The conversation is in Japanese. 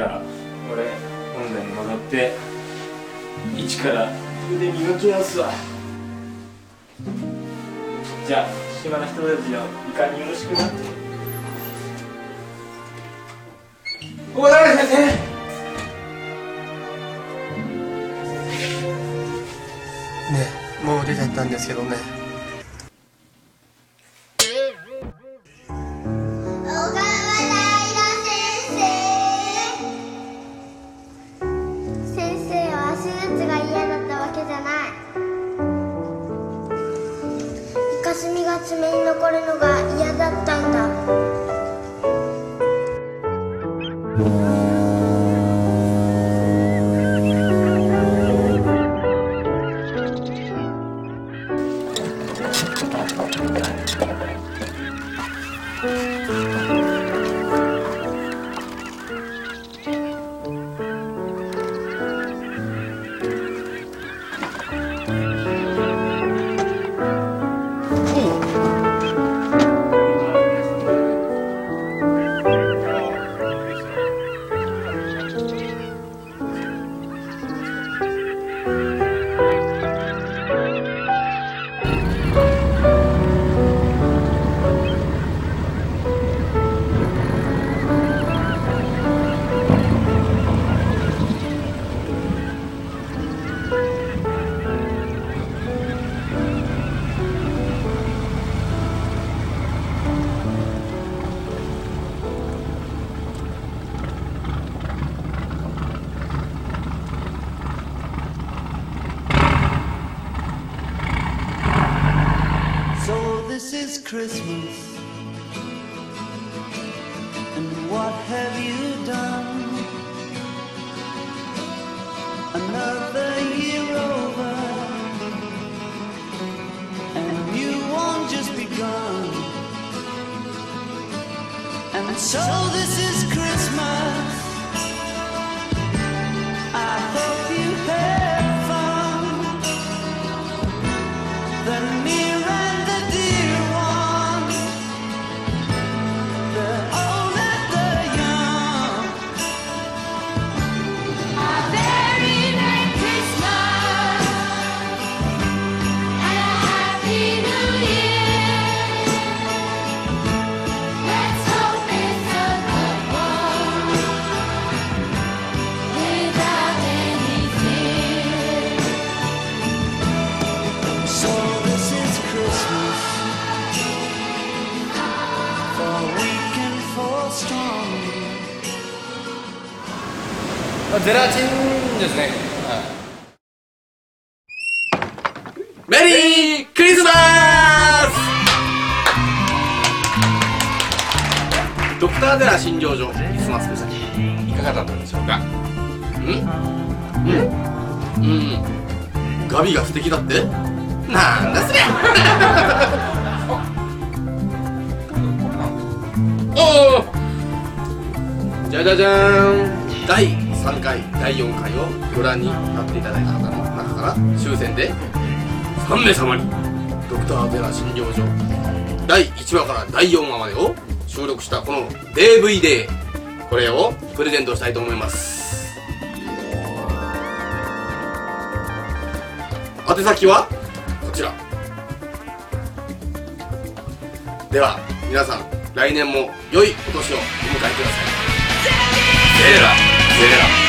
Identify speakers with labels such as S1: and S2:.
S1: 俺本題に戻って一から。腕磨き直すわ。じゃあ島の人たちのいかによろしくなお誰先生
S2: ね。もう出ちゃったんですけどね
S3: ないイカスミが爪に残るのが嫌だったんだ「
S4: So this is Christmas. And what have you done? Another year over. And you won't just begun. And so this is Christmas. I hope you had fun. The
S2: ゼラチンですね、メリークリスマス。ドクターゼラ診療所クリスマススペシャルいかがだったでしょうか？ん？うん？うん。ガビが素敵だって？なんだそりゃ。おおじゃじゃじゃーん。第3回第4回をご覧になっていただいた方の中から抽選で3名様にドクターゼラ診療所第1話から第4話までを収録したこの DVD これをプレゼントしたいと思います宛先はこちらでは皆さん来年も良いお年をお迎えください。ゼラ Yeah.